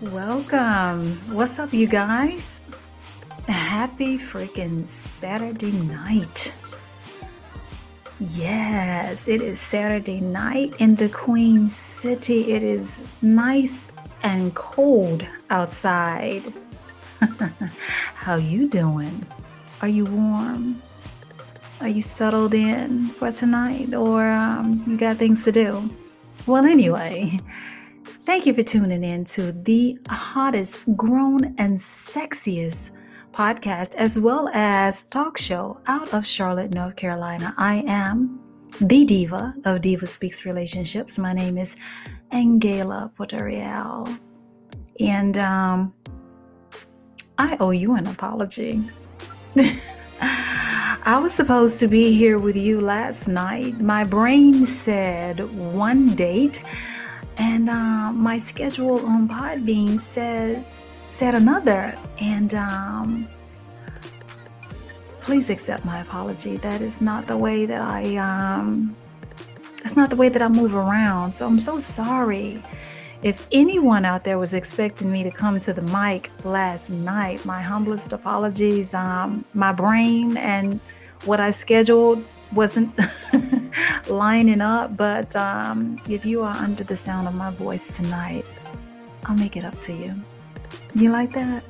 Welcome. What's up, you guys? Happy freaking Saturday night. Yes, it is Saturday night in the Queen City. It is nice and cold outside. How you doing? Are you warm? Are you settled in for tonight or um, you got things to do? Well, anyway, Thank you for tuning in to the hottest, grown, and sexiest podcast, as well as talk show out of Charlotte, North Carolina. I am the diva of Diva Speaks Relationships. My name is Angela Portorial. And um, I owe you an apology. I was supposed to be here with you last night. My brain said one date and uh, my schedule on Podbean said said another. And um, please accept my apology. That is not the way that I um, that's not the way that I move around. So I'm so sorry. If anyone out there was expecting me to come to the mic last night, my humblest apologies. Um, my brain and what I scheduled wasn't lining up. But um, if you are under the sound of my voice tonight, I'll make it up to you. You like that?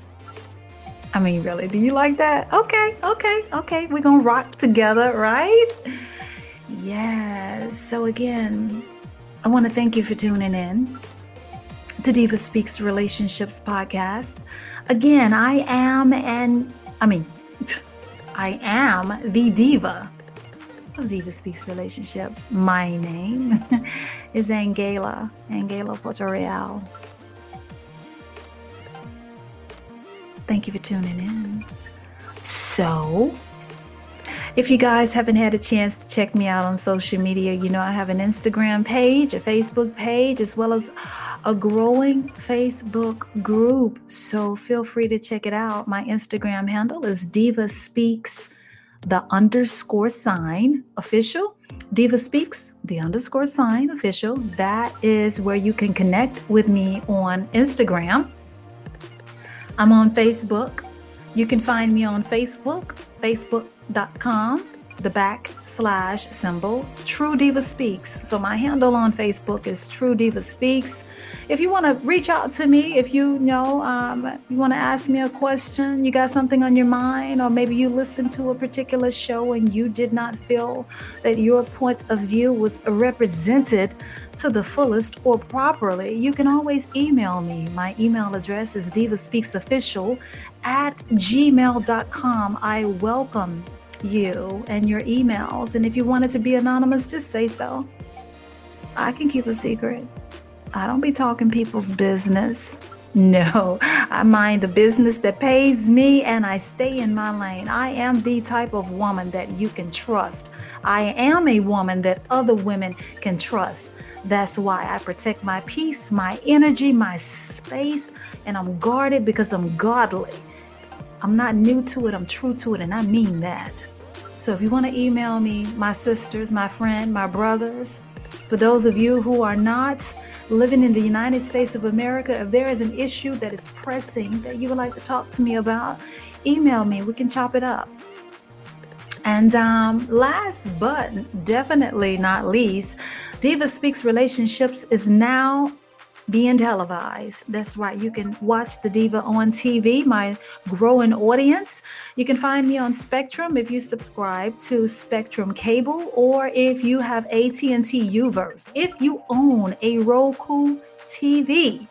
I mean, really, do you like that? Okay, okay, okay. We're going to rock together, right? Yes. So, again, I want to thank you for tuning in to Diva Speaks Relationships podcast. Again, I am and I mean, I am the diva of Diva Speaks Relationships. My name is Angela, Angela Portorial. Thank you for tuning in. So, if you guys haven't had a chance to check me out on social media, you know I have an Instagram page, a Facebook page, as well as a growing Facebook group. So feel free to check it out. My Instagram handle is Diva Speaks the underscore sign official. Diva Speaks, the underscore sign official. That is where you can connect with me on Instagram. I'm on Facebook. You can find me on Facebook, facebook.com the backslash symbol, True Diva Speaks. So my handle on Facebook is True Diva Speaks. If you want to reach out to me, if you know um, you want to ask me a question, you got something on your mind, or maybe you listened to a particular show and you did not feel that your point of view was represented to the fullest or properly, you can always email me. My email address is divaspeaksofficial at gmail.com. I welcome you and your emails. And if you want it to be anonymous, just say so. I can keep a secret. I don't be talking people's business. No, I mind the business that pays me and I stay in my lane. I am the type of woman that you can trust. I am a woman that other women can trust. That's why I protect my peace, my energy, my space, and I'm guarded because I'm godly. I'm not new to it, I'm true to it, and I mean that. So if you want to email me, my sisters, my friend, my brothers, for those of you who are not living in the United States of America, if there is an issue that is pressing that you would like to talk to me about, email me. We can chop it up. And um, last but definitely not least, Diva Speaks Relationships is now being televised. That's right. You can watch the Diva on TV, my growing audience. You can find me on Spectrum if you subscribe to Spectrum Cable or if you have AT&T Uverse. If you own a Roku TV,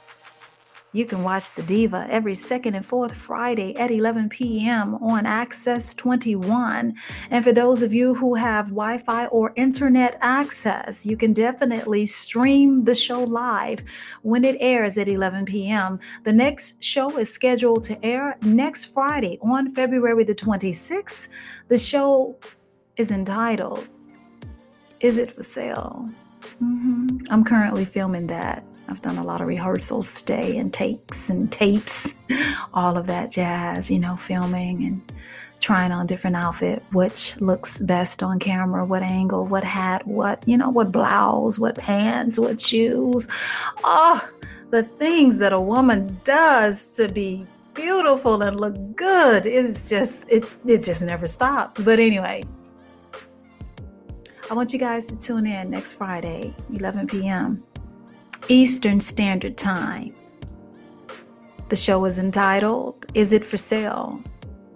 you can watch The Diva every second and fourth Friday at 11 p.m. on Access 21. And for those of you who have Wi Fi or internet access, you can definitely stream the show live when it airs at 11 p.m. The next show is scheduled to air next Friday on February the 26th. The show is entitled Is It for Sale? Mm-hmm. I'm currently filming that. I've done a lot of rehearsals today and takes and tapes, all of that jazz, you know, filming and trying on different outfit, which looks best on camera, what angle, what hat, what, you know, what blouse, what pants, what shoes. Oh, the things that a woman does to be beautiful and look good is just it it just never stops. But anyway, I want you guys to tune in next Friday, 11 p.m. Eastern Standard Time. The show is entitled Is It for Sale?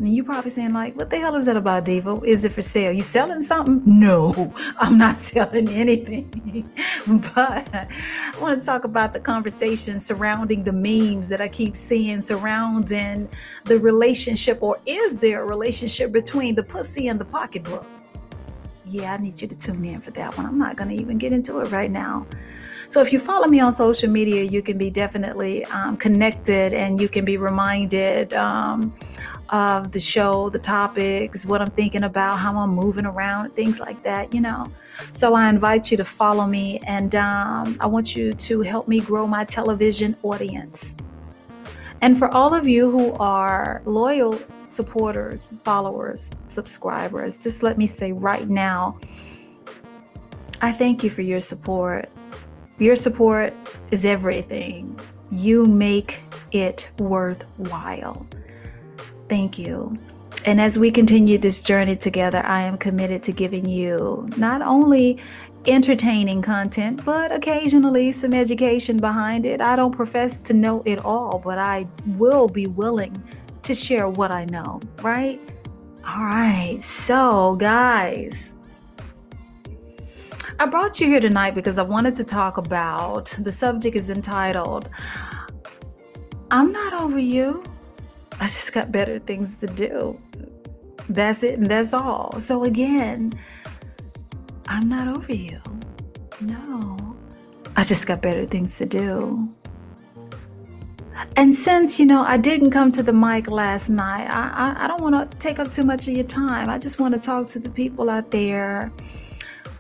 And you probably saying like, what the hell is that about, Diva? Is it for sale? You selling something? No, I'm not selling anything. but I want to talk about the conversation surrounding the memes that I keep seeing surrounding the relationship, or is there a relationship between the pussy and the pocketbook? Yeah, I need you to tune in for that one. I'm not going to even get into it right now. So if you follow me on social media, you can be definitely um, connected and you can be reminded um, of the show, the topics, what I'm thinking about, how I'm moving around, things like that, you know. So I invite you to follow me and um, I want you to help me grow my television audience. And for all of you who are loyal supporters, followers, subscribers, just let me say right now, I thank you for your support. Your support is everything. You make it worthwhile. Thank you. And as we continue this journey together, I am committed to giving you not only entertaining content, but occasionally some education behind it. I don't profess to know it all, but I will be willing to share what I know, right? All right. So, guys, I brought you here tonight because I wanted to talk about the subject is entitled I'm Not Over You. I just got better things to do. That's it, and that's all. So, again, I'm not over you. No, I just got better things to do. And since, you know, I didn't come to the mic last night, I, I, I don't want to take up too much of your time. I just want to talk to the people out there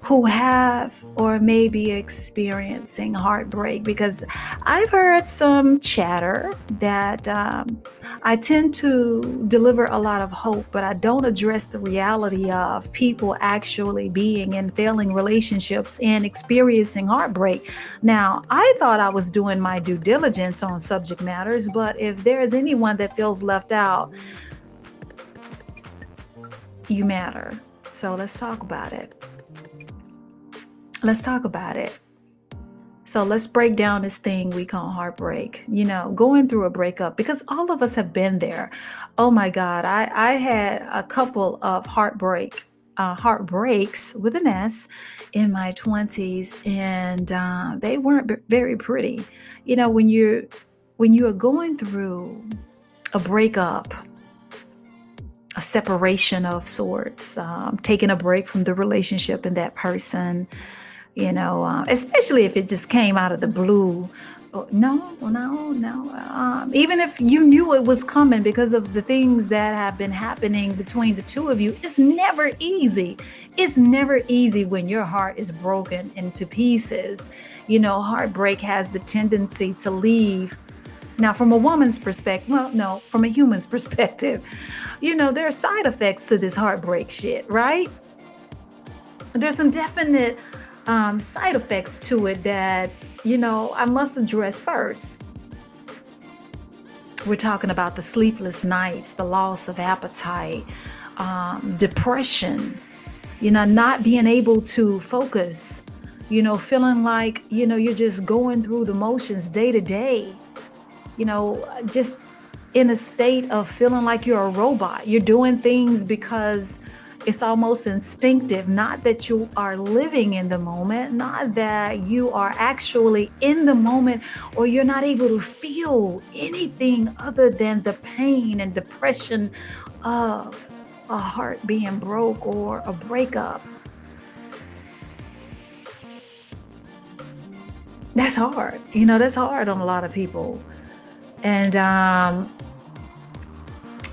who have or may be experiencing heartbreak because I've heard some chatter that um, I tend to deliver a lot of hope, but I don't address the reality of people actually being in failing relationships and experiencing heartbreak. Now, I thought I was doing my due diligence on subject matters, but if there is anyone that feels left out, you matter. So let's talk about it. Let's talk about it. So let's break down this thing we call heartbreak. You know, going through a breakup because all of us have been there. Oh my God, I I had a couple of heartbreak uh, heartbreaks with an S in my twenties, and uh, they weren't b- very pretty. You know, when you're when you are going through a breakup, a separation of sorts, um, taking a break from the relationship and that person you know, uh, especially if it just came out of the blue. Oh, no, no, no. Um, even if you knew it was coming because of the things that have been happening between the two of you, it's never easy. It's never easy when your heart is broken into pieces. You know, heartbreak has the tendency to leave. Now, from a woman's perspective, well, no, from a human's perspective, you know, there are side effects to this heartbreak shit, right? There's some definite um, side effects to it that, you know, I must address first. We're talking about the sleepless nights, the loss of appetite, um, depression, you know, not being able to focus, you know, feeling like, you know, you're just going through the motions day to day, you know, just in a state of feeling like you're a robot. You're doing things because it's almost instinctive not that you are living in the moment not that you are actually in the moment or you're not able to feel anything other than the pain and depression of a heart being broke or a breakup. That's hard. You know that's hard on a lot of people. And um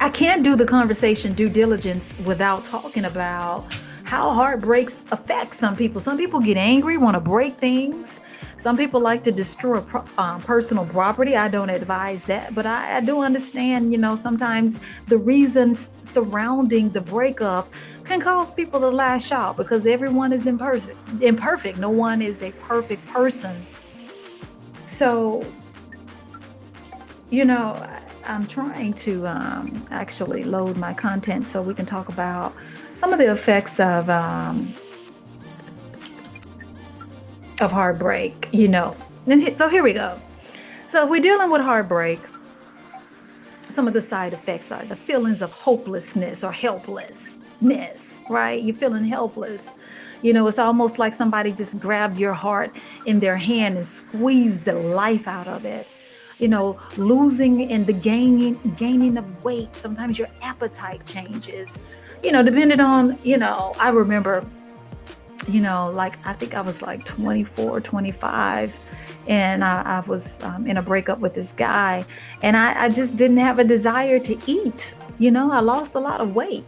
I can't do the conversation due diligence without talking about how heartbreaks affect some people. Some people get angry, want to break things. Some people like to destroy um, personal property. I don't advise that, but I, I do understand, you know, sometimes the reasons surrounding the breakup can cause people to lash out because everyone is imperfect. Imperfect. No one is a perfect person. So you know, I'm trying to um, actually load my content so we can talk about some of the effects of um, of heartbreak. You know, so here we go. So if we're dealing with heartbreak, some of the side effects are the feelings of hopelessness or helplessness. Right? You're feeling helpless. You know, it's almost like somebody just grabbed your heart in their hand and squeezed the life out of it you know, losing and the gaining gaining of weight. Sometimes your appetite changes. You know, depending on, you know, I remember, you know, like I think I was like 24, 25 and I, I was um, in a breakup with this guy and I, I just didn't have a desire to eat you know i lost a lot of weight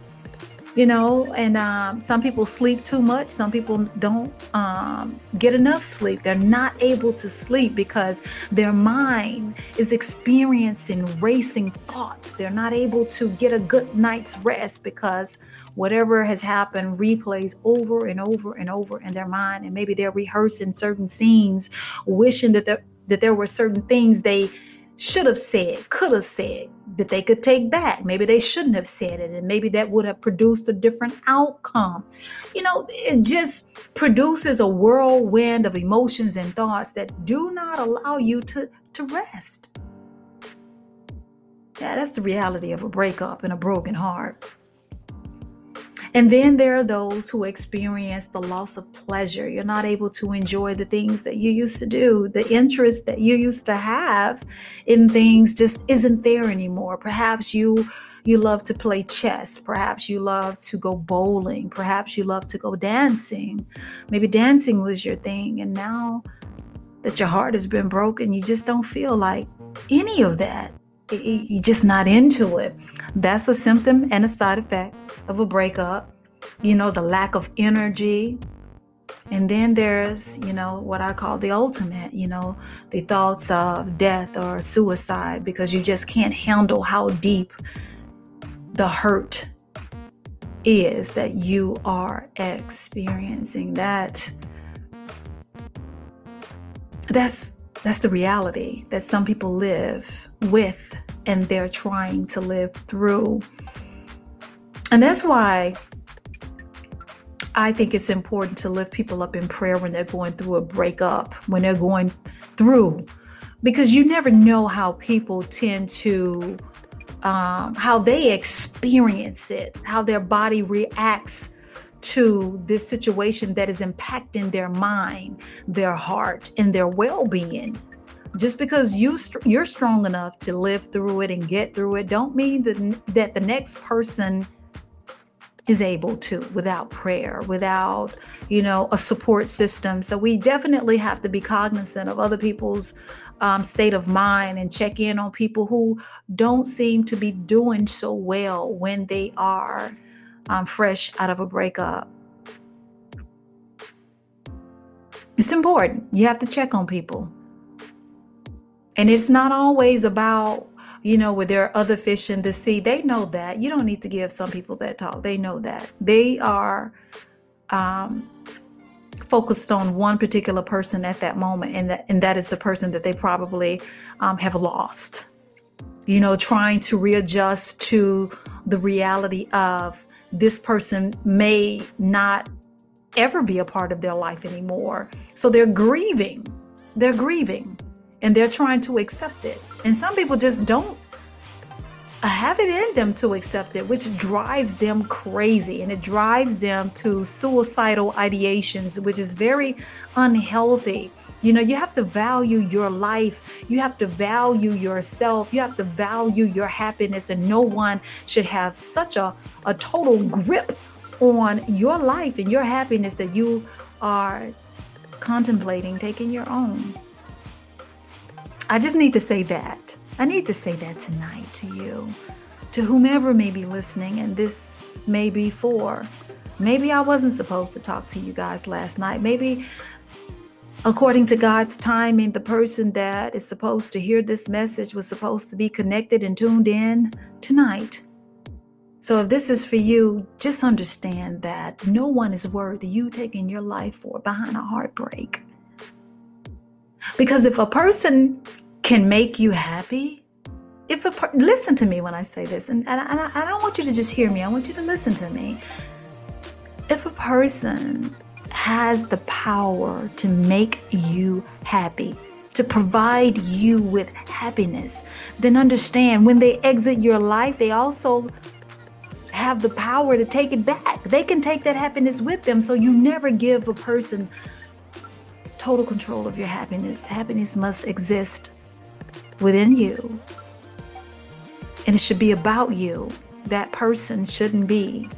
you know and um, some people sleep too much some people don't um, get enough sleep. They're not able to sleep because their mind is experiencing racing thoughts. They're not able to get a good night's rest because whatever has happened replays over and over and over in their mind. And maybe they're rehearsing certain scenes wishing that there, that there were certain things they should have said, could have said, that they could take back. Maybe they shouldn't have said it, and maybe that would have produced a different outcome. You know, it just produces a whirlwind of emotions and thoughts that do not allow you to, to rest. Yeah, that's the reality of a breakup and a broken heart. And then there are those who experience the loss of pleasure. You're not able to enjoy the things that you used to do. The interest that you used to have in things just isn't there anymore. Perhaps you you love to play chess. Perhaps you love to go bowling. Perhaps you love to go dancing. Maybe dancing was your thing and now that your heart has been broken, you just don't feel like any of that you're just not into it. That's a symptom and a side effect of a breakup. You know, the lack of energy. And then there's, you know, what I call the ultimate, you know, the thoughts of death or suicide because you just can't handle how deep the hurt is that you are experiencing. That that's that's the reality that some people live with and they're trying to live through. And that's why I think it's important to lift people up in prayer when they're going through a breakup, when they're going through, because you never know how people tend to, um, how they experience it, how their body reacts to this situation that is impacting their mind, their heart, and their well-being. Just because you you're strong enough to live through it and get through it, don't mean that that the next person is able to without prayer, without you know a support system. So we definitely have to be cognizant of other people's um, state of mind and check in on people who don't seem to be doing so well when they are um, fresh out of a breakup. It's important. You have to check on people. And it's not always about, you know, where there are other fish in the sea. They know that. You don't need to give some people that talk. They know that. They are um, focused on one particular person at that moment, and that, and that is the person that they probably um, have lost. You know, trying to readjust to the reality of this person may not ever be a part of their life anymore. So they're grieving. They're grieving and they're trying to accept it. And some people just don't have it in them to accept it, which drives them crazy and it drives them to suicidal ideations, which is very unhealthy. You know, you have to value your life. You have to value yourself. You have to value your happiness. And no one should have such a, a total grip on your life and your happiness that you are contemplating taking your own. I just need to say that. I need to say that tonight to you, to whomever may be listening, and this may be for. Maybe I wasn't supposed to talk to you guys last night. Maybe according to God's timing, the person that is supposed to hear this message was supposed to be connected and tuned in tonight. So, if this is for you, just understand that no one is worth you taking your life for behind a heartbreak. Because if a person can make you happy, if a listen to me when I say this, and, and, I, and I don't want you to just hear me. I want you to listen to me. If a person has the power to make you happy, to provide you with happiness, then understand when they exit your life, they also have the power to take it back. They can take that happiness with them. So you never give a person total control of your happiness. Happiness must exist within you. And it should be about you. That person shouldn't be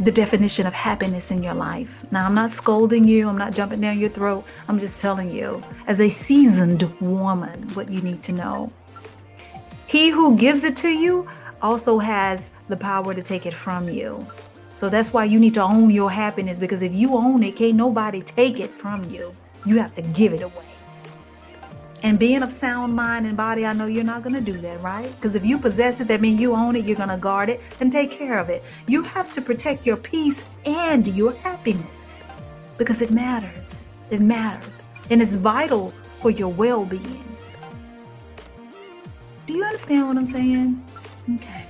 the definition of happiness in your life. Now, I'm not scolding you, I'm not jumping down your throat. I'm just telling you, as a seasoned woman, what you need to know. He who gives it to you also has the power to take it from you. So that's why you need to own your happiness because if you own it, can't nobody take it from you. You have to give it away. And being of sound mind and body, I know you're not going to do that, right? Because if you possess it, that means you own it, you're going to guard it and take care of it. You have to protect your peace and your happiness because it matters. It matters. And it's vital for your well being. Do you understand what I'm saying? Okay.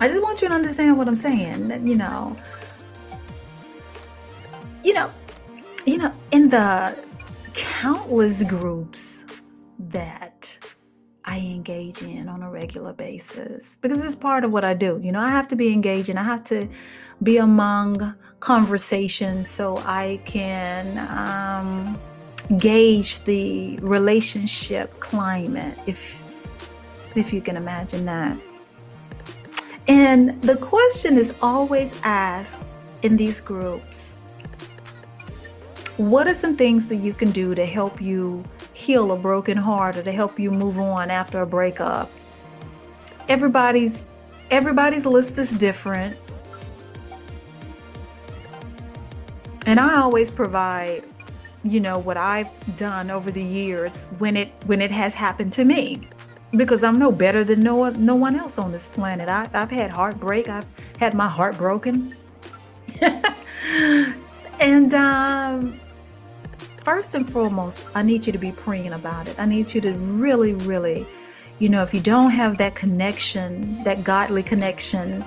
I just want you to understand what I'm saying. That, you know, you know, you know, in the countless groups that I engage in on a regular basis because it's part of what I do. You know, I have to be engaging, I have to be among conversations so I can um, gauge the relationship climate, if if you can imagine that. And the question is always asked in these groups what are some things that you can do to help you heal a broken heart or to help you move on after a breakup? Everybody's everybody's list is different. And I always provide, you know, what I've done over the years when it when it has happened to me. Because I'm no better than no no one else on this planet. I, I've had heartbreak. I've had my heart broken. and um, first and foremost, I need you to be praying about it. I need you to really, really, you know, if you don't have that connection, that godly connection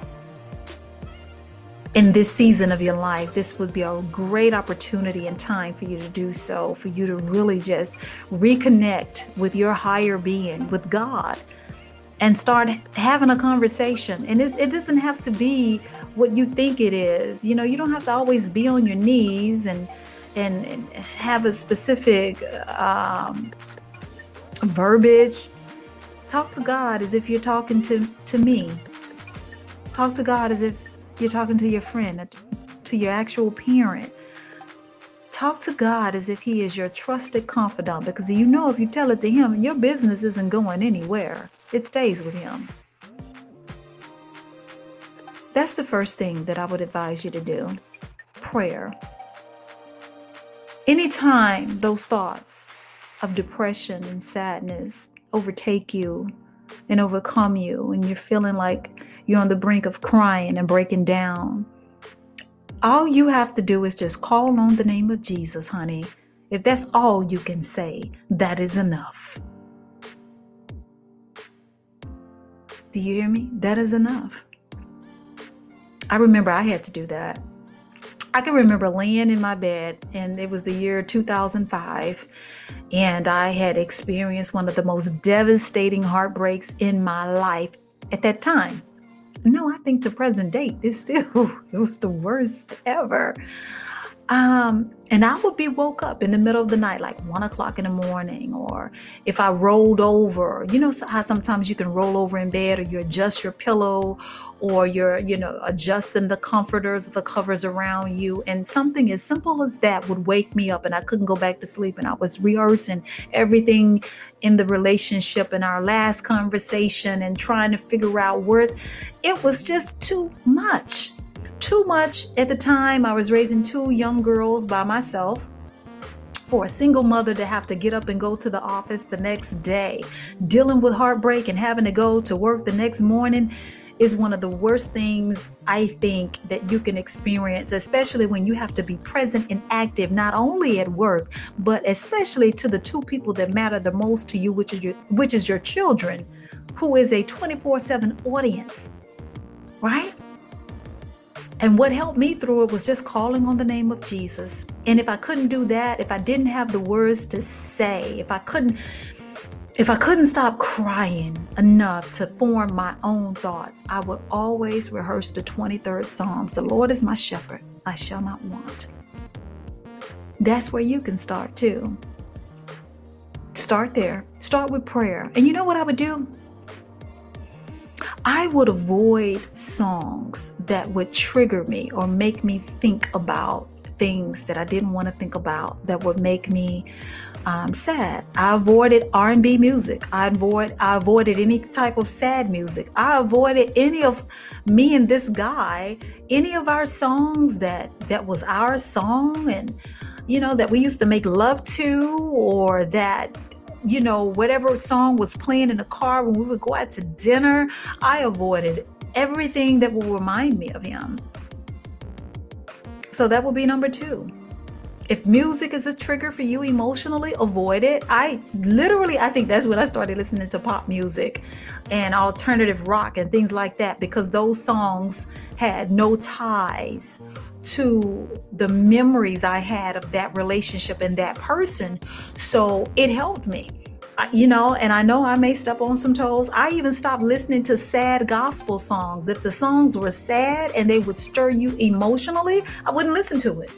in this season of your life, this would be a great opportunity and time for you to do so, for you to really just reconnect with your higher being, with God, and start having a conversation. And it doesn't have to be what you think it is. You know, you don't have to always be on your knees and and, have a specific um, verbiage. Talk to God as if you're talking to, to me. Talk to God as if you're talking to your friend, to your actual parent. Talk to God as if He is your trusted confidant because you know if you tell it to Him, your business isn't going anywhere, it stays with Him. That's the first thing that I would advise you to do prayer. Anytime those thoughts of depression and sadness overtake you and overcome you, and you're feeling like you're on the brink of crying and breaking down, all you have to do is just call on the name of Jesus, honey. If that's all you can say, that is enough. Do you hear me? That is enough. I remember I had to do that. I can remember laying in my bed, and it was the year 2005, and I had experienced one of the most devastating heartbreaks in my life at that time. No, I think to present date, this still it was the worst ever. Um, and I would be woke up in the middle of the night, like one o'clock in the morning, or if I rolled over, you know how sometimes you can roll over in bed, or you adjust your pillow, or you're, you know, adjusting the comforters, the covers around you, and something as simple as that would wake me up, and I couldn't go back to sleep, and I was rehearsing everything in the relationship in our last conversation and trying to figure out where it was just too much too much at the time. I was raising two young girls by myself. For a single mother to have to get up and go to the office the next day, dealing with heartbreak and having to go to work the next morning, is one of the worst things I think that you can experience, especially when you have to be present and active, not only at work, but especially to the two people that matter the most to you, which is your, which is your children, who is a 24 7 audience, right? And what helped me through it was just calling on the name of Jesus. And if I couldn't do that, if I didn't have the words to say, if I couldn't if I couldn't stop crying enough to form my own thoughts, I would always rehearse the 23rd Psalms. The Lord is my shepherd, I shall not want. That's where you can start too. Start there. Start with prayer. And you know what I would do? I would avoid songs that would trigger me or make me think about things that I didn't want to think about that would make me um, sad. I avoided R&B music. I avoid I avoided any type of sad music. I avoided any of me and this guy, any of our songs that that was our song and you know that we used to make love to or that you know whatever song was playing in the car when we would go out to dinner. I avoided everything that will remind me of him. So that will be number 2 if music is a trigger for you emotionally, avoid it. I literally, I think that's when I started listening to pop music and alternative rock and things like that because those songs had no ties to the memories I had of that relationship and that person. So it helped me. You know, and I know I may step on some toes. I even stopped listening to sad gospel songs. If the songs were sad and they would stir you emotionally, I wouldn't listen to it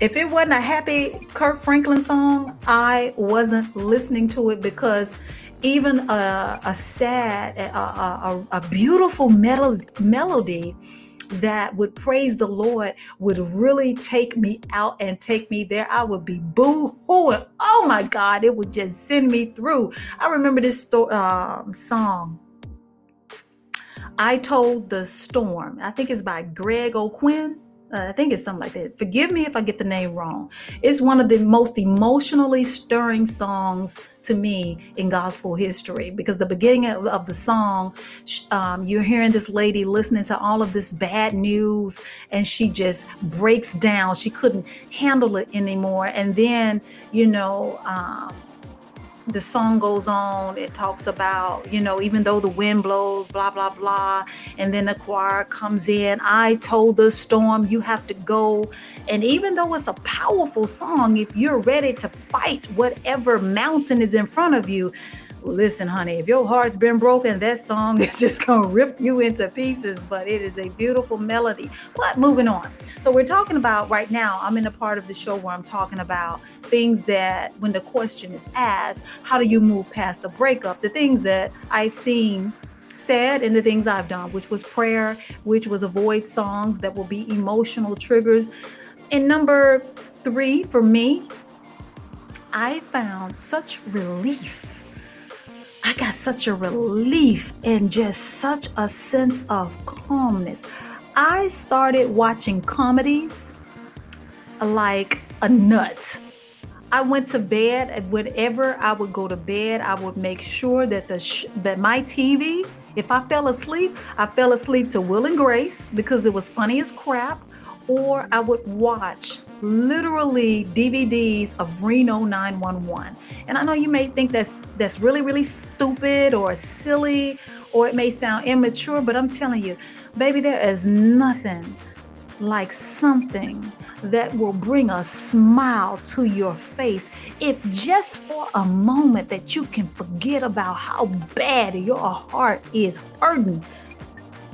if it wasn't a happy Kirk Franklin song, I wasn't listening to it because even a, a sad, a, a, a beautiful melody that would praise the Lord would really take me out and take me there. I would be boo hooing. Oh my God, it would just send me through. I remember this sto- uh, song. I Told the Storm. I think it's by Greg O'Quinn. Uh, I think it's something like that. Forgive me if I get the name wrong. It's one of the most emotionally stirring songs to me in gospel history because the beginning of, of the song, um, you're hearing this lady listening to all of this bad news and she just breaks down. She couldn't handle it anymore. And then, you know, um, the song goes on it talks about you know even though the wind blows blah blah blah and then the choir comes in i told the storm you have to go. And even though it's a powerful song if you're ready to fight whatever mountain is in front of you Listen, honey, if your heart's been broken, that song is just going to rip you into pieces, but it is a beautiful melody. But moving on. So, we're talking about right now, I'm in a part of the show where I'm talking about things that, when the question is asked, how do you move past a breakup? The things that I've seen said and the things I've done, which was prayer, which was avoid songs that will be emotional triggers. And number three, for me, I found such relief I got such a relief and just such a sense of calmness. I started watching comedies like a nut. I went to bed whenever I would go to bed, I would make sure that the sh- that my TV, if I fell asleep, I fell asleep to Will and Grace because it was funny as crap, or I would watch literally DVDs of Reno 911. And I know you may think that's that's really really stupid or silly or it may sound immature, but I'm telling you, baby there is nothing like something that will bring a smile to your face if just for a moment that you can forget about how bad your heart is hurting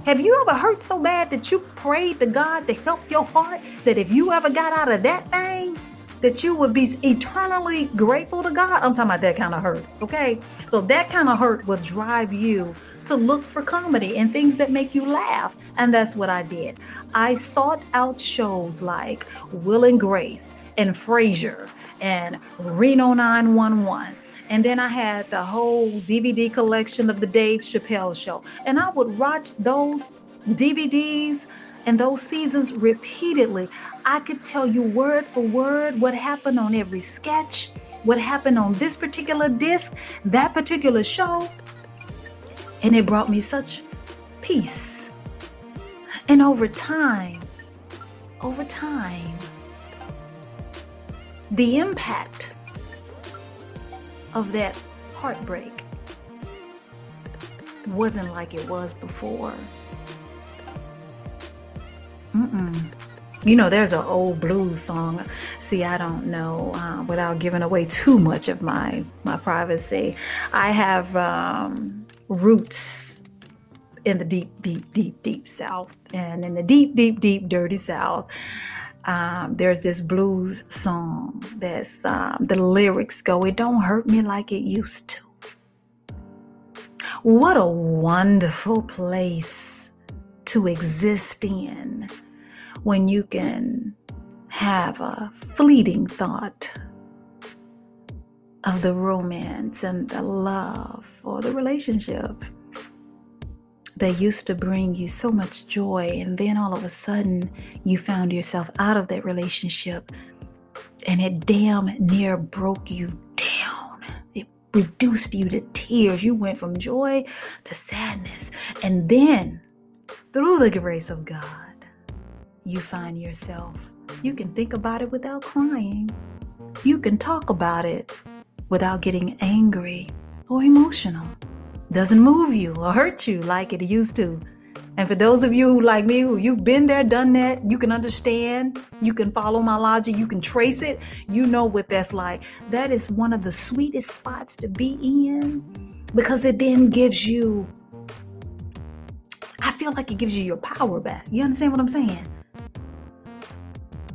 have you ever hurt so bad that you prayed to God to help your heart that if you ever got out of that thing, that you would be eternally grateful to God? I'm talking about that kind of hurt, okay? So that kind of hurt will drive you to look for comedy and things that make you laugh. And that's what I did. I sought out shows like Will and Grace and Frasier and Reno 911 and then I had the whole DVD collection of the Dave Chappelle show. And I would watch those DVDs and those seasons repeatedly. I could tell you word for word what happened on every sketch, what happened on this particular disc, that particular show. And it brought me such peace. And over time, over time, the impact of that heartbreak wasn't like it was before. Mm-mm. You know, there's an old blues song. See, I don't know uh, without giving away too much of my my privacy. I have um, roots in the deep, deep, deep, deep South, and in the deep, deep, deep, dirty South. Um, there's this blues song that's um, the lyrics go, It don't hurt me like it used to. What a wonderful place to exist in when you can have a fleeting thought of the romance and the love or the relationship that used to bring you so much joy, and then all of a sudden you found yourself out of that relationship and it damn near broke you down. It reduced you to tears. You went from joy to sadness. And then, through the grace of God, you find yourself. You can think about it without crying. You can talk about it without getting angry or emotional. Doesn't move you or hurt you like it used to. And for those of you like me who you've been there, done that, you can understand, you can follow my logic, you can trace it, you know what that's like. That is one of the sweetest spots to be in because it then gives you, I feel like it gives you your power back. You understand what I'm saying?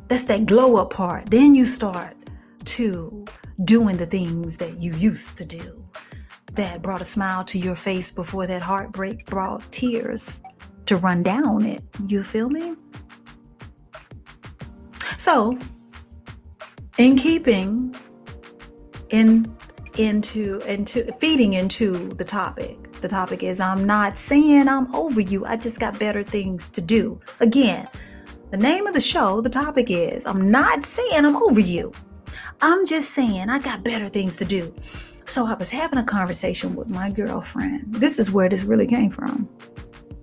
That's that glow up part. Then you start to doing the things that you used to do that brought a smile to your face before that heartbreak brought tears to run down it. You feel me? So, in keeping in into into feeding into the topic. The topic is I'm not saying I'm over you. I just got better things to do. Again, the name of the show, the topic is I'm not saying I'm over you. I'm just saying I got better things to do. So I was having a conversation with my girlfriend. This is where this really came from.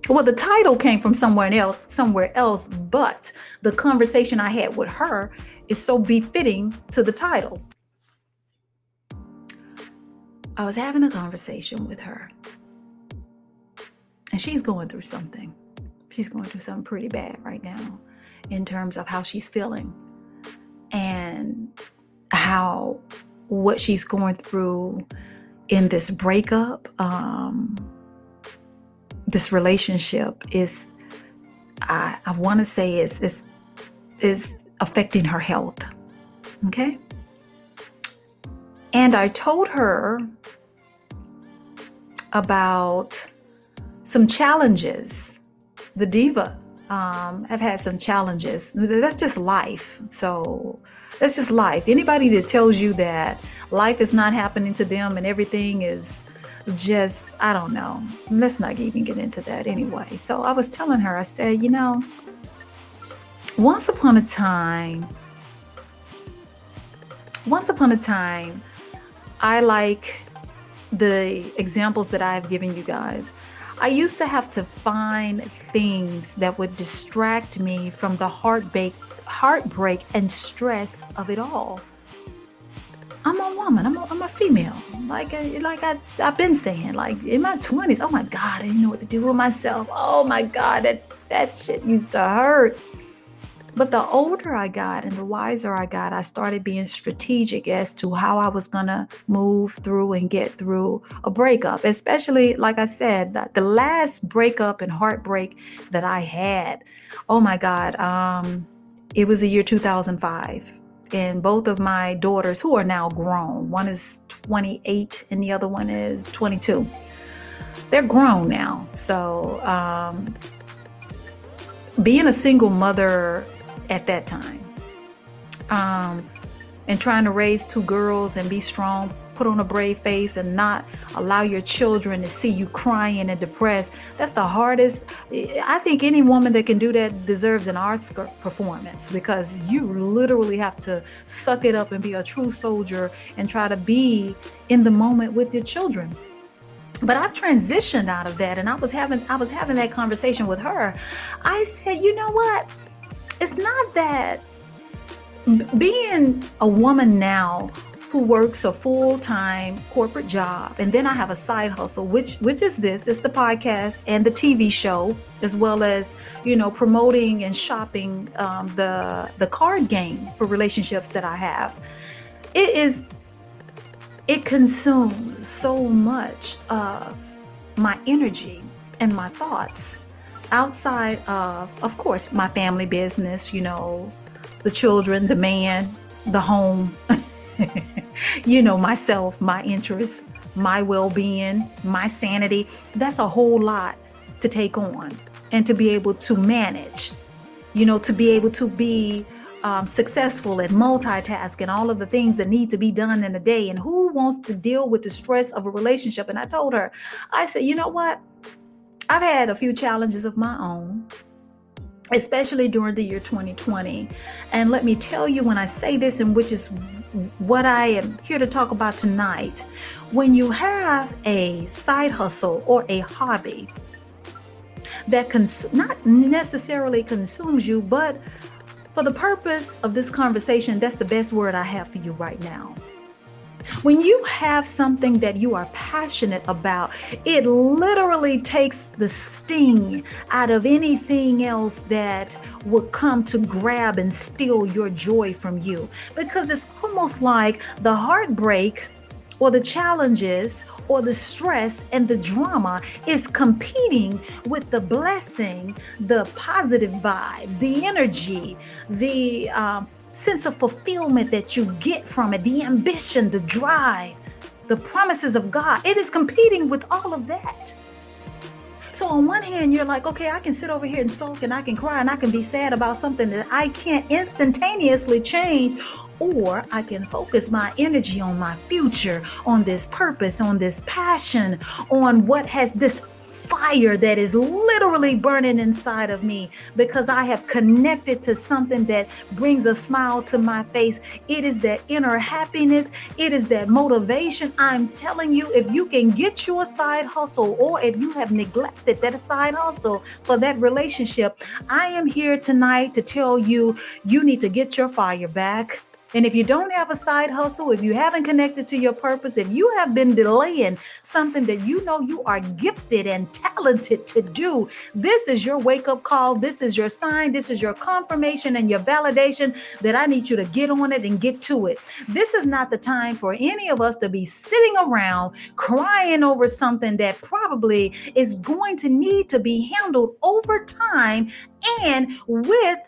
Well, the title came from somewhere else, somewhere else, but the conversation I had with her is so befitting to the title. I was having a conversation with her, and she's going through something. She's going through something pretty bad right now in terms of how she's feeling and how what she's going through in this breakup, um, this relationship is, I, I want to say, is, is is affecting her health. Okay. And I told her about some challenges the diva um, have had some challenges. That's just life. So that's just life. Anybody that tells you that life is not happening to them and everything is just, I don't know. Let's not even get into that anyway. So I was telling her, I said, you know, once upon a time, once upon a time, I like the examples that I've given you guys. I used to have to find things that would distract me from the heartbreak, heartbreak and stress of it all. I'm a woman. I'm a, I'm a female. Like I, like I I've been saying. Like in my 20s. Oh my God, I didn't know what to do with myself. Oh my God, that that shit used to hurt. But the older I got and the wiser I got, I started being strategic as to how I was going to move through and get through a breakup. Especially, like I said, the last breakup and heartbreak that I had. Oh my God. Um, it was the year 2005. And both of my daughters, who are now grown, one is 28 and the other one is 22. They're grown now. So, um, being a single mother at that time. Um, and trying to raise two girls and be strong, put on a brave face, and not allow your children to see you crying and depressed. That's the hardest. I think any woman that can do that deserves an Oscar performance because you literally have to suck it up and be a true soldier and try to be in the moment with your children. but I've transitioned out of that and I was having I was having that conversation with her. I said, "You know what? It's not that being a woman now who works a full-time corporate job. And then I have a side hustle which which is this it's the podcast and the TV show as well as you know promoting and shopping um, the the card game for relationships that I have. It is it consumes so much of my energy and my thoughts outside of of course my family business you know the children the man the home you know, myself, my interests, my well being, my sanity. That's a whole lot to take on and to be able to manage, you know, to be able to be um, successful at multitasking, all of the things that need to be done in a day. And who wants to deal with the stress of a relationship? And I told her, I said, you know what? I've had a few challenges of my own especially during the year 2020. And let me tell you, when I say this, and which is what I am here to talk about tonight, when you have a side hustle or a hobby that cons- not necessarily consumes you, but for the purpose of this conversation, that's the best word I have for you right now. When you have something that you are passionate about, it literally takes the sting out of anything else that would come to grab and steal your joy from you. Because it's almost like the heartbreak or the challenges or the stress and the drama is competing with the blessing, the positive vibes, the energy, the um, sense of fulfillment that you get from it, the ambition, the drive, the promises of God. It is competing with all of that. So, on one hand, you're like, okay, I can sit over here and sulk and I can cry and I can be sad about something that I can't instantaneously change, or I can focus my energy on my future, on this purpose, on this passion, on what has this fire that is literally burning inside of me because I have connected to something that brings a smile to my face. It is that inner happiness, it is that motivation. I'm telling you, if you can get your side hustle or if you have neglected that side hustle for that relationship, I am here tonight to tell you you need to get your fire back. And if you don't have a side hustle, if you haven't connected to your purpose, if you have been delaying something that you know you are gifted and talented to do, this is your wake up call. This is your sign. This is your confirmation and your validation that I need you to get on it and get to it. This is not the time for any of us to be sitting around crying over something that probably is going to need to be handled over time and with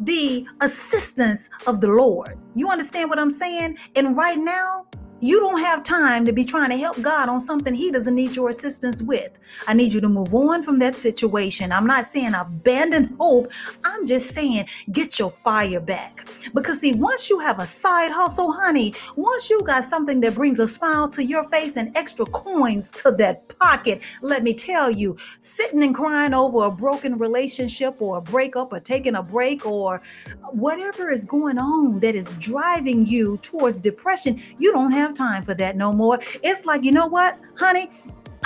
the assistance of the Lord. You understand what I'm saying? And right now, you don't have time to be trying to help God on something He doesn't need your assistance with. I need you to move on from that situation. I'm not saying abandon hope. I'm just saying get your fire back. Because, see, once you have a side hustle, honey, once you got something that brings a smile to your face and extra coins to that pocket, let me tell you, sitting and crying over a broken relationship or a breakup or taking a break or whatever is going on that is driving you towards depression, you don't have have time for that no more. It's like, you know what, honey?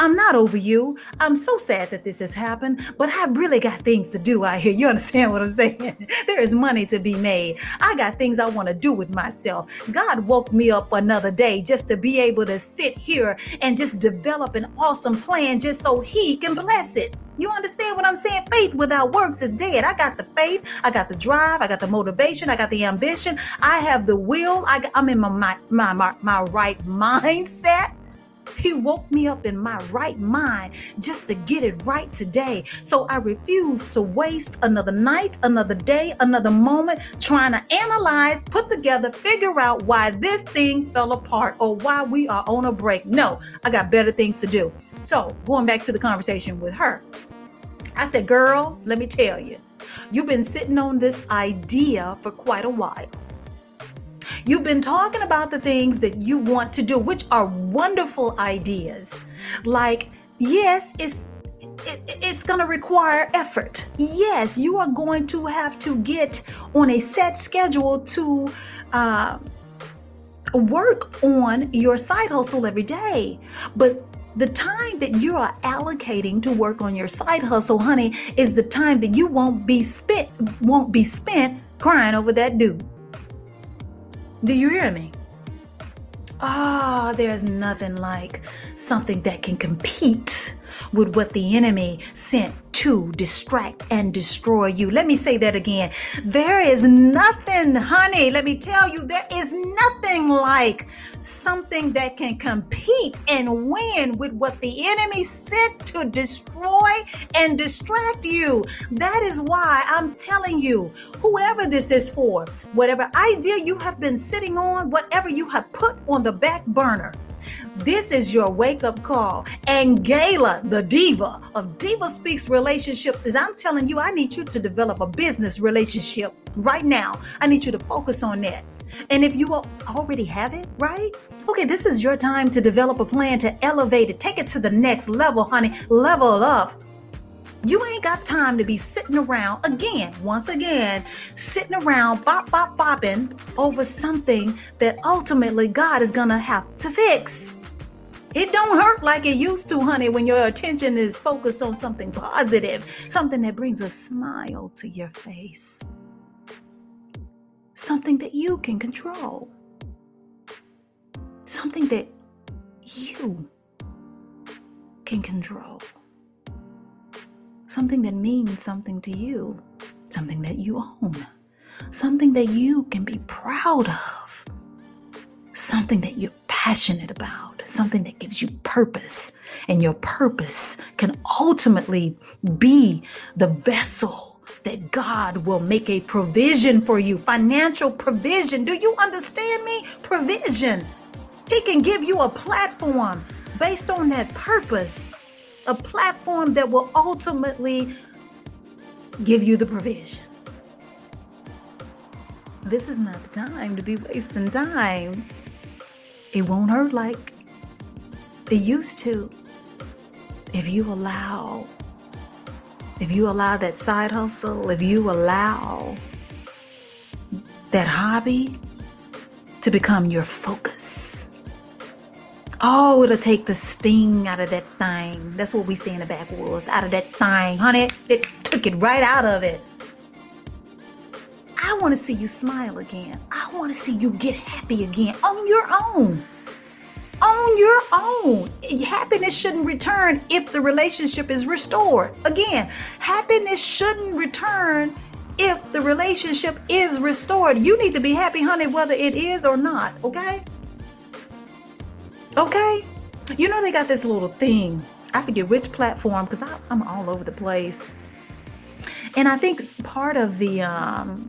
I'm not over you. I'm so sad that this has happened, but I really got things to do out here. You understand what I'm saying? there is money to be made. I got things I want to do with myself. God woke me up another day just to be able to sit here and just develop an awesome plan just so He can bless it. You understand what I'm saying? Faith without works is dead. I got the faith, I got the drive, I got the motivation, I got the ambition, I have the will. I, am in my, my my my right mindset. He woke me up in my right mind just to get it right today. So I refuse to waste another night, another day, another moment trying to analyze, put together, figure out why this thing fell apart or why we are on a break. No, I got better things to do. So going back to the conversation with her, I said, Girl, let me tell you, you've been sitting on this idea for quite a while. You've been talking about the things that you want to do, which are wonderful ideas. Like, yes, it's it, it's going to require effort. Yes, you are going to have to get on a set schedule to uh, work on your side hustle every day. But The time that you are allocating to work on your side hustle, honey, is the time that you won't be spent won't be spent crying over that dude. Do you hear me? Ah, oh, there's nothing like something that can compete with what the enemy sent to distract and destroy you. Let me say that again. There is nothing, honey, let me tell you, there is nothing like something that can compete and win with what the enemy sent to destroy and distract you. That is why I'm telling you, whoever this is for, whatever idea you have been sitting on, whatever you have put on the back burner, this is your wake up call. Angela, the diva of Diva Speaks relationship, is I'm telling you, I need you to develop a business relationship right now. I need you to focus on that. And if you already have it, right? Okay, this is your time to develop a plan to elevate it, take it to the next level, honey. Level up. You ain't got time to be sitting around again, once again, sitting around bop bop bopping over something that ultimately God is gonna have to fix. It don't hurt like it used to, honey, when your attention is focused on something positive, something that brings a smile to your face, something that you can control, something that you can control something that means something to you, something that you own, something that you can be proud of, something that you're passionate about, something that gives you purpose. And your purpose can ultimately be the vessel that God will make a provision for you, financial provision. Do you understand me? Provision. He can give you a platform based on that purpose a platform that will ultimately give you the provision. This is not the time to be wasting time. It won't hurt like it used to if you allow if you allow that side hustle, if you allow that hobby to become your focus. Oh, it'll take the sting out of that thing. That's what we say in the backwoods. Out of that thing, honey. It took it right out of it. I want to see you smile again. I want to see you get happy again on your own. On your own. Happiness shouldn't return if the relationship is restored. Again, happiness shouldn't return if the relationship is restored. You need to be happy, honey, whether it is or not, okay? Okay? You know, they got this little thing. I forget which platform because I'm all over the place. And I think it's part of the um,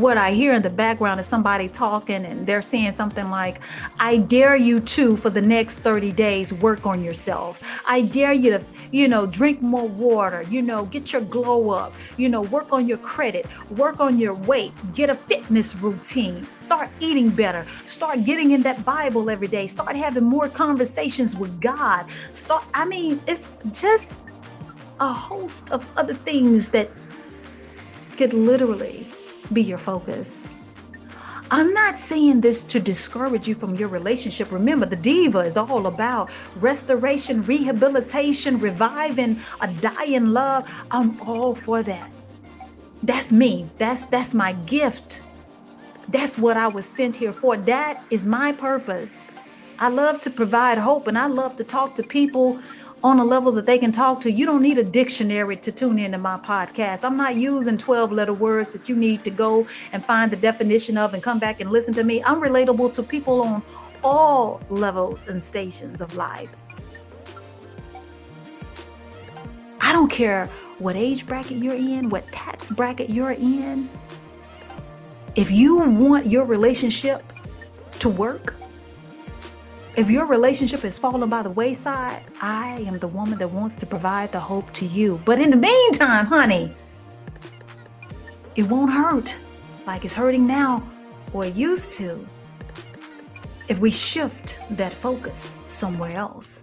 what I hear in the background is somebody talking and they're saying something like, I dare you to, for the next 30 days, work on yourself. I dare you to, you know, drink more water, you know, get your glow up, you know, work on your credit, work on your weight, get a fitness routine, start eating better, start getting in that Bible every day, start having more conversations with God. Start, I mean, it's just a host of other things that could literally be your focus. I'm not saying this to discourage you from your relationship. Remember, the diva is all about restoration, rehabilitation, reviving a dying love. I'm all for that. That's me. That's that's my gift. That's what I was sent here for. That is my purpose. I love to provide hope and I love to talk to people on a level that they can talk to. You don't need a dictionary to tune into my podcast. I'm not using 12 letter words that you need to go and find the definition of and come back and listen to me. I'm relatable to people on all levels and stations of life. I don't care what age bracket you're in, what tax bracket you're in. If you want your relationship to work, if your relationship has fallen by the wayside, I am the woman that wants to provide the hope to you. But in the meantime, honey, it won't hurt like it's hurting now or used to if we shift that focus somewhere else.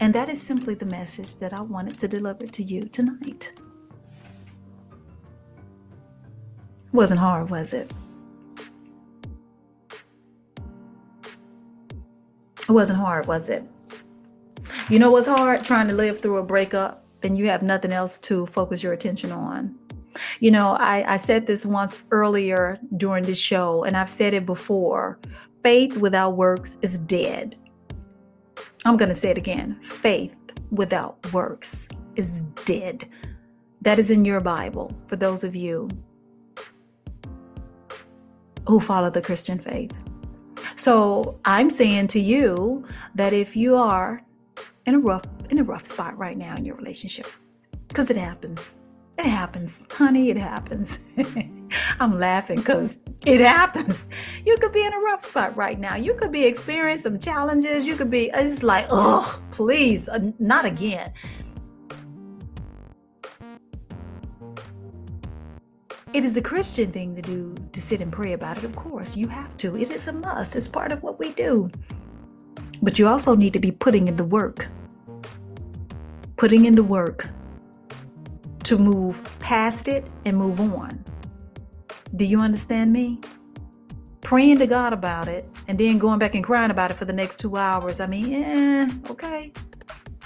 And that is simply the message that I wanted to deliver to you tonight. Wasn't hard, was it? It wasn't hard, was it? You know what's hard? Trying to live through a breakup and you have nothing else to focus your attention on. You know, I, I said this once earlier during the show, and I've said it before faith without works is dead. I'm going to say it again faith without works is dead. That is in your Bible for those of you who follow the Christian faith. So I'm saying to you that if you are in a rough in a rough spot right now in your relationship, because it happens, it happens, honey, it happens. I'm laughing because it happens. You could be in a rough spot right now. You could be experiencing some challenges. You could be, it's like, oh, please, uh, not again. It is the Christian thing to do to sit and pray about it. Of course, you have to. It is a must. It's part of what we do. But you also need to be putting in the work. Putting in the work to move past it and move on. Do you understand me? Praying to God about it and then going back and crying about it for the next two hours. I mean, yeah, okay.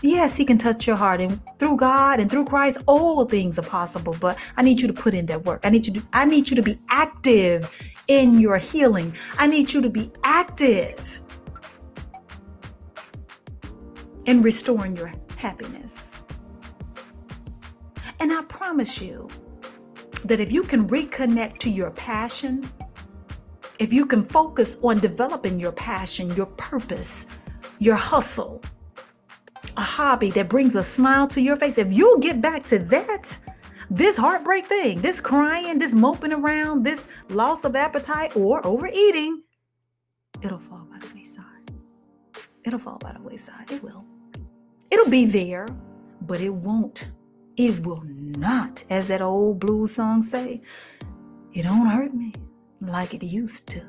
Yes, He can touch your heart, and through God and through Christ, all things are possible. But I need you to put in that work. I need you to. I need you to be active in your healing. I need you to be active in restoring your happiness. And I promise you that if you can reconnect to your passion, if you can focus on developing your passion, your purpose, your hustle, a hobby that brings a smile to your face, if you'll get back to that, this heartbreak thing, this crying, this moping around, this loss of appetite or overeating, it'll fall by the wayside. It'll fall by the wayside. It will. It'll be there, but it won't. It will not, as that old blues song say, it don't hurt me like it used to.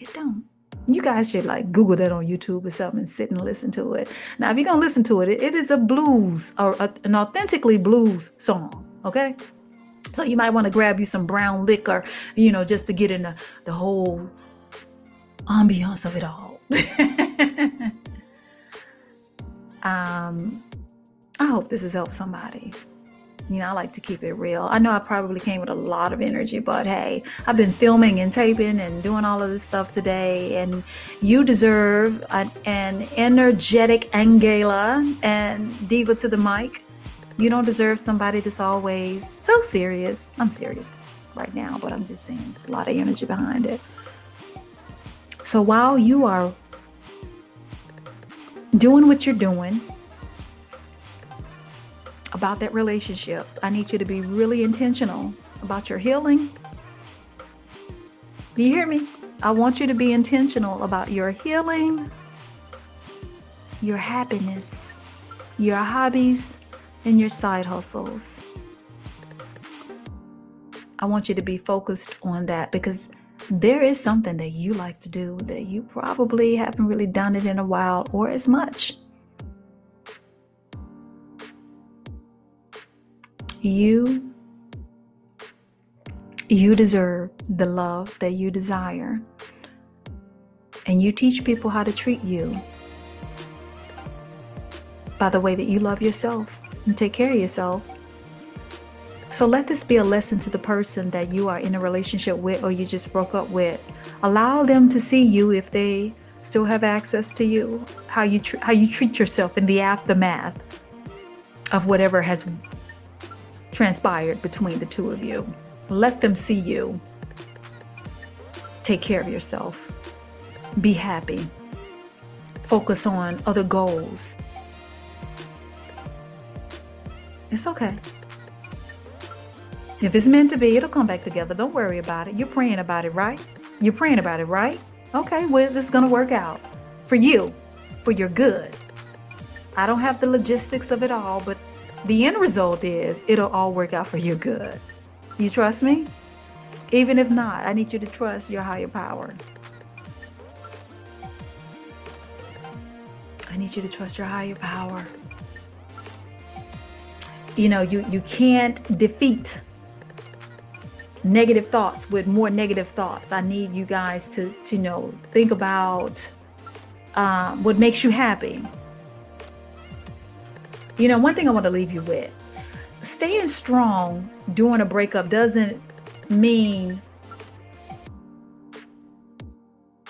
It don't. You guys should like Google that on YouTube or something and sit and listen to it. Now, if you're gonna listen to it, it, is a blues or a, an authentically blues song. Okay, so you might want to grab you some brown liquor, you know, just to get in the, the whole ambiance of it all. um, I hope this has helped somebody. You know, I like to keep it real. I know I probably came with a lot of energy, but hey, I've been filming and taping and doing all of this stuff today, and you deserve an, an energetic Angela and diva to the mic. You don't deserve somebody that's always so serious. I'm serious right now, but I'm just saying it's a lot of energy behind it. So while you are doing what you're doing, about that relationship. I need you to be really intentional about your healing. Do you hear me? I want you to be intentional about your healing, your happiness, your hobbies, and your side hustles. I want you to be focused on that because there is something that you like to do that you probably haven't really done it in a while or as much. You you deserve the love that you desire. And you teach people how to treat you by the way that you love yourself and take care of yourself. So let this be a lesson to the person that you are in a relationship with or you just broke up with. Allow them to see you if they still have access to you, how you tr- how you treat yourself in the aftermath of whatever has transpired between the two of you. Let them see you. Take care of yourself. Be happy. Focus on other goals. It's okay. If it's meant to be, it'll come back together. Don't worry about it. You're praying about it, right? You're praying about it, right? Okay, well, it's going to work out for you, for your good. I don't have the logistics of it all, but the end result is it'll all work out for your good. You trust me? Even if not, I need you to trust your higher power. I need you to trust your higher power. You know, you, you can't defeat negative thoughts with more negative thoughts. I need you guys to, to you know, think about um, what makes you happy You know, one thing I want to leave you with staying strong during a breakup doesn't mean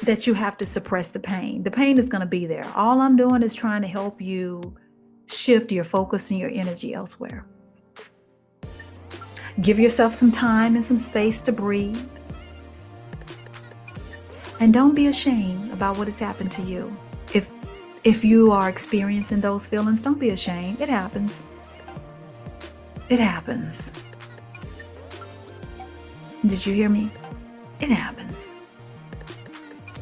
that you have to suppress the pain. The pain is going to be there. All I'm doing is trying to help you shift your focus and your energy elsewhere. Give yourself some time and some space to breathe. And don't be ashamed about what has happened to you. If you are experiencing those feelings, don't be ashamed. It happens. It happens. Did you hear me? It happens.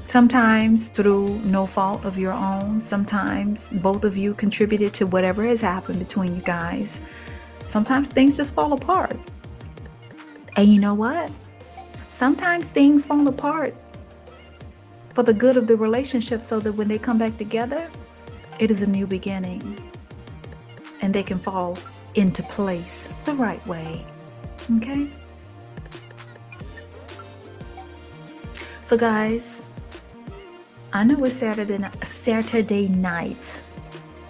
Sometimes through no fault of your own, sometimes both of you contributed to whatever has happened between you guys. Sometimes things just fall apart. And you know what? Sometimes things fall apart for the good of the relationship so that when they come back together, it is a new beginning and they can fall into place the right way. Okay? So, guys, I know it's Saturday, Saturday night.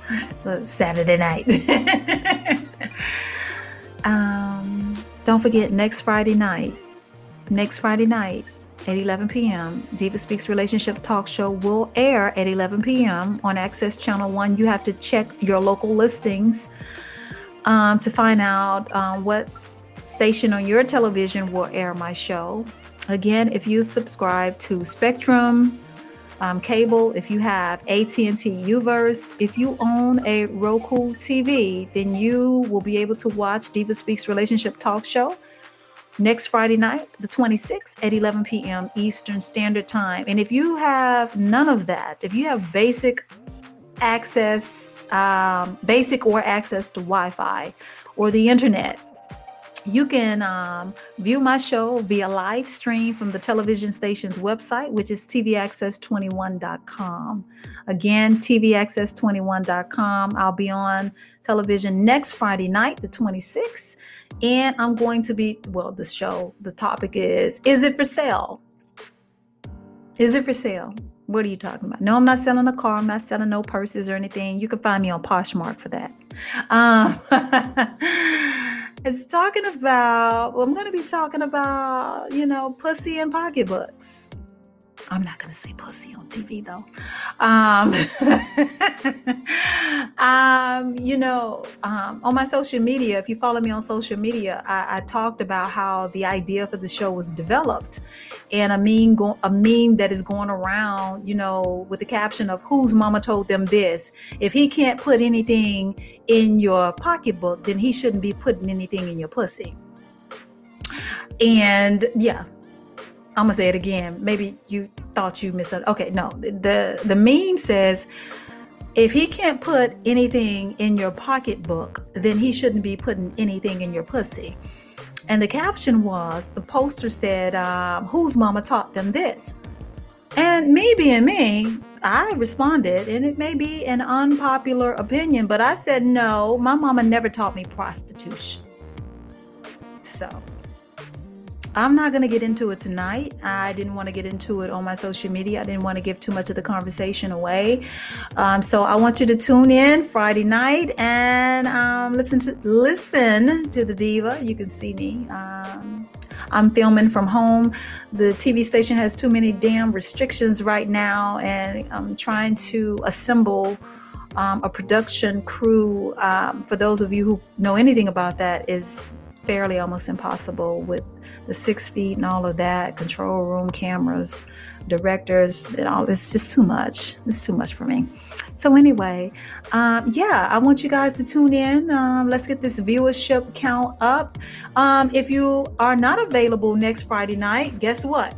Saturday night. um, don't forget, next Friday night, next Friday night, at 11 p.m. Diva Speaks Relationship Talk Show will air at 11 p.m. on Access Channel 1. You have to check your local listings um, to find out um, what station on your television will air my show. Again, if you subscribe to Spectrum um, cable, if you have AT&T UVerse, if you own a Roku TV, then you will be able to watch Diva Speaks Relationship Talk Show next Friday night, the 26th at 11 p.m. Eastern Standard Time. And if you have none of that, if you have basic access, um, basic or access to Wi Fi or the internet, you can um, view my show via live stream from the television station's website, which is tvaccess21.com. Again, tvaccess21.com. I'll be on television next Friday night, the 26th. And I'm going to be, well, the show, the topic is Is it for sale? Is it for sale? What are you talking about? No, I'm not selling a car. I'm not selling no purses or anything. You can find me on Poshmark for that. Um, it's talking about, well, I'm going to be talking about, you know, pussy and pocketbooks. I'm not to say pussy on TV though. Um, um, you know, um, on my social media, if you follow me on social media, I, I, talked about how the idea for the show was developed, and a meme, go- a meme that is going around, you know, with the caption of "Whose mama told them this." If he can't put anything in your pocketbook, then he shouldn't be putting anything in your pussy. And yeah, I'm gonna say it again. Maybe you thought you missed. Okay, no. The the meme says if he can't put anything in your pocketbook, then he shouldn't be putting anything in your pussy. And the caption was the poster said, um, "Whose mama taught them this?" And me being me, I responded, and it may be an unpopular opinion, but I said no. My mama never taught me prostitution. So I'm not going to get into it tonight. I didn't want to get into it on my social media. I didn't want to give too much of the conversation away. Um, so I want you to tune in Friday night and um, listen to listen to the diva. You can see me. Um, I'm filming from home. The TV station has too many damn restrictions right now, and I'm trying to assemble. Um, a production crew. Um, for those of you who know anything about that, is fairly almost impossible with the six feet and all of that, control room cameras, directors, and all. It's just too much. It's too much for me. So anyway, um, yeah, I want you guys to tune in. Um, let's get this viewership count up. Um, if you are not available next Friday night, guess what?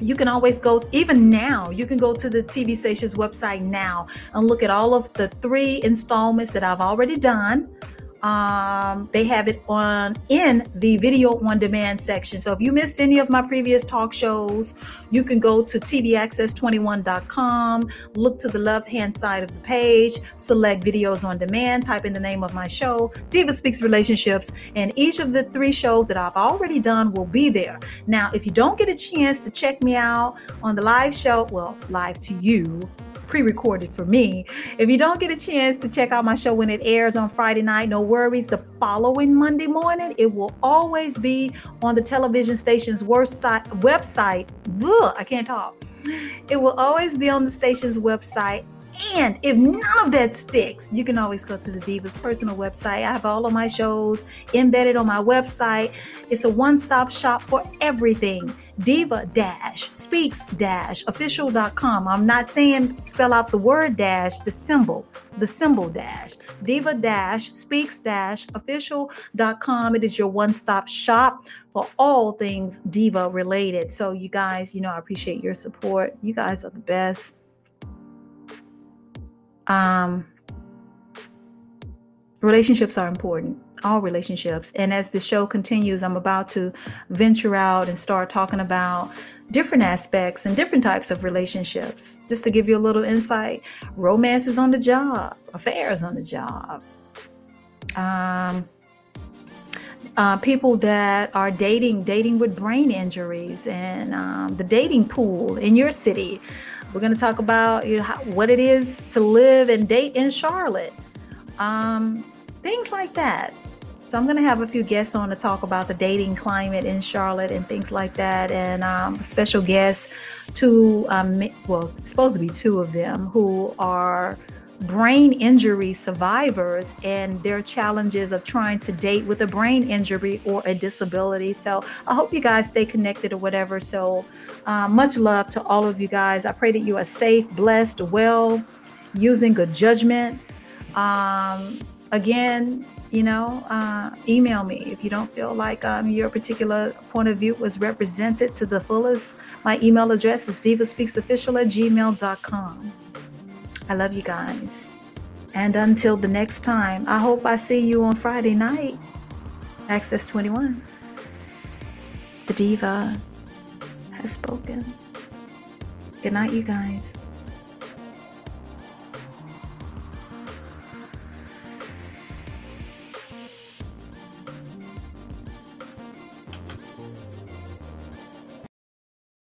you can always go even now you can go to the tv station's website now and look at all of the three installments that i've already done um, they have it on in the video on demand section. So if you missed any of my previous talk shows, you can go to tvaccess21.com, look to the left hand side of the page, select videos on demand, type in the name of my show, Diva Speaks Relationships, and each of the three shows that I've already done will be there. Now, if you don't get a chance to check me out on the live show, well, live to you pre-recorded for me. If you don't get a chance to check out my show when it airs on Friday night, no worries. The following Monday morning, it will always be on the television station's website. Ugh, I can't talk. It will always be on the station's website and if none of that sticks, you can always go to the Diva's personal website. I have all of my shows embedded on my website. It's a one stop shop for everything. Diva dash speaks dash official.com. I'm not saying spell out the word dash, the symbol, the symbol dash. Diva dash speaks dash official.com. It is your one stop shop for all things diva related. So, you guys, you know, I appreciate your support. You guys are the best um, relationships are important all relationships. And as the show continues i'm about to venture out and start talking about different aspects and different types of relationships. Just to give you a little insight romance is on the job affairs on the job. Um, uh, people that are dating dating with brain injuries and um, the dating pool in your city. We're going to talk about you know, how, what it is to live and date in Charlotte, um, things like that. So I'm going to have a few guests on to talk about the dating climate in Charlotte and things like that, and um, special guests, two, um, well, supposed to be two of them who are brain injury survivors and their challenges of trying to date with a brain injury or a disability. So I hope you guys stay connected or whatever. So uh, much love to all of you guys. I pray that you are safe, blessed, well, using good judgment. Um, again, you know, uh, email me if you don't feel like um, your particular point of view was represented to the fullest. My email address is divaspeaksofficial at gmail.com. I love you guys. And until the next time, I hope I see you on Friday night. Access 21. The diva has spoken. Good night, you guys.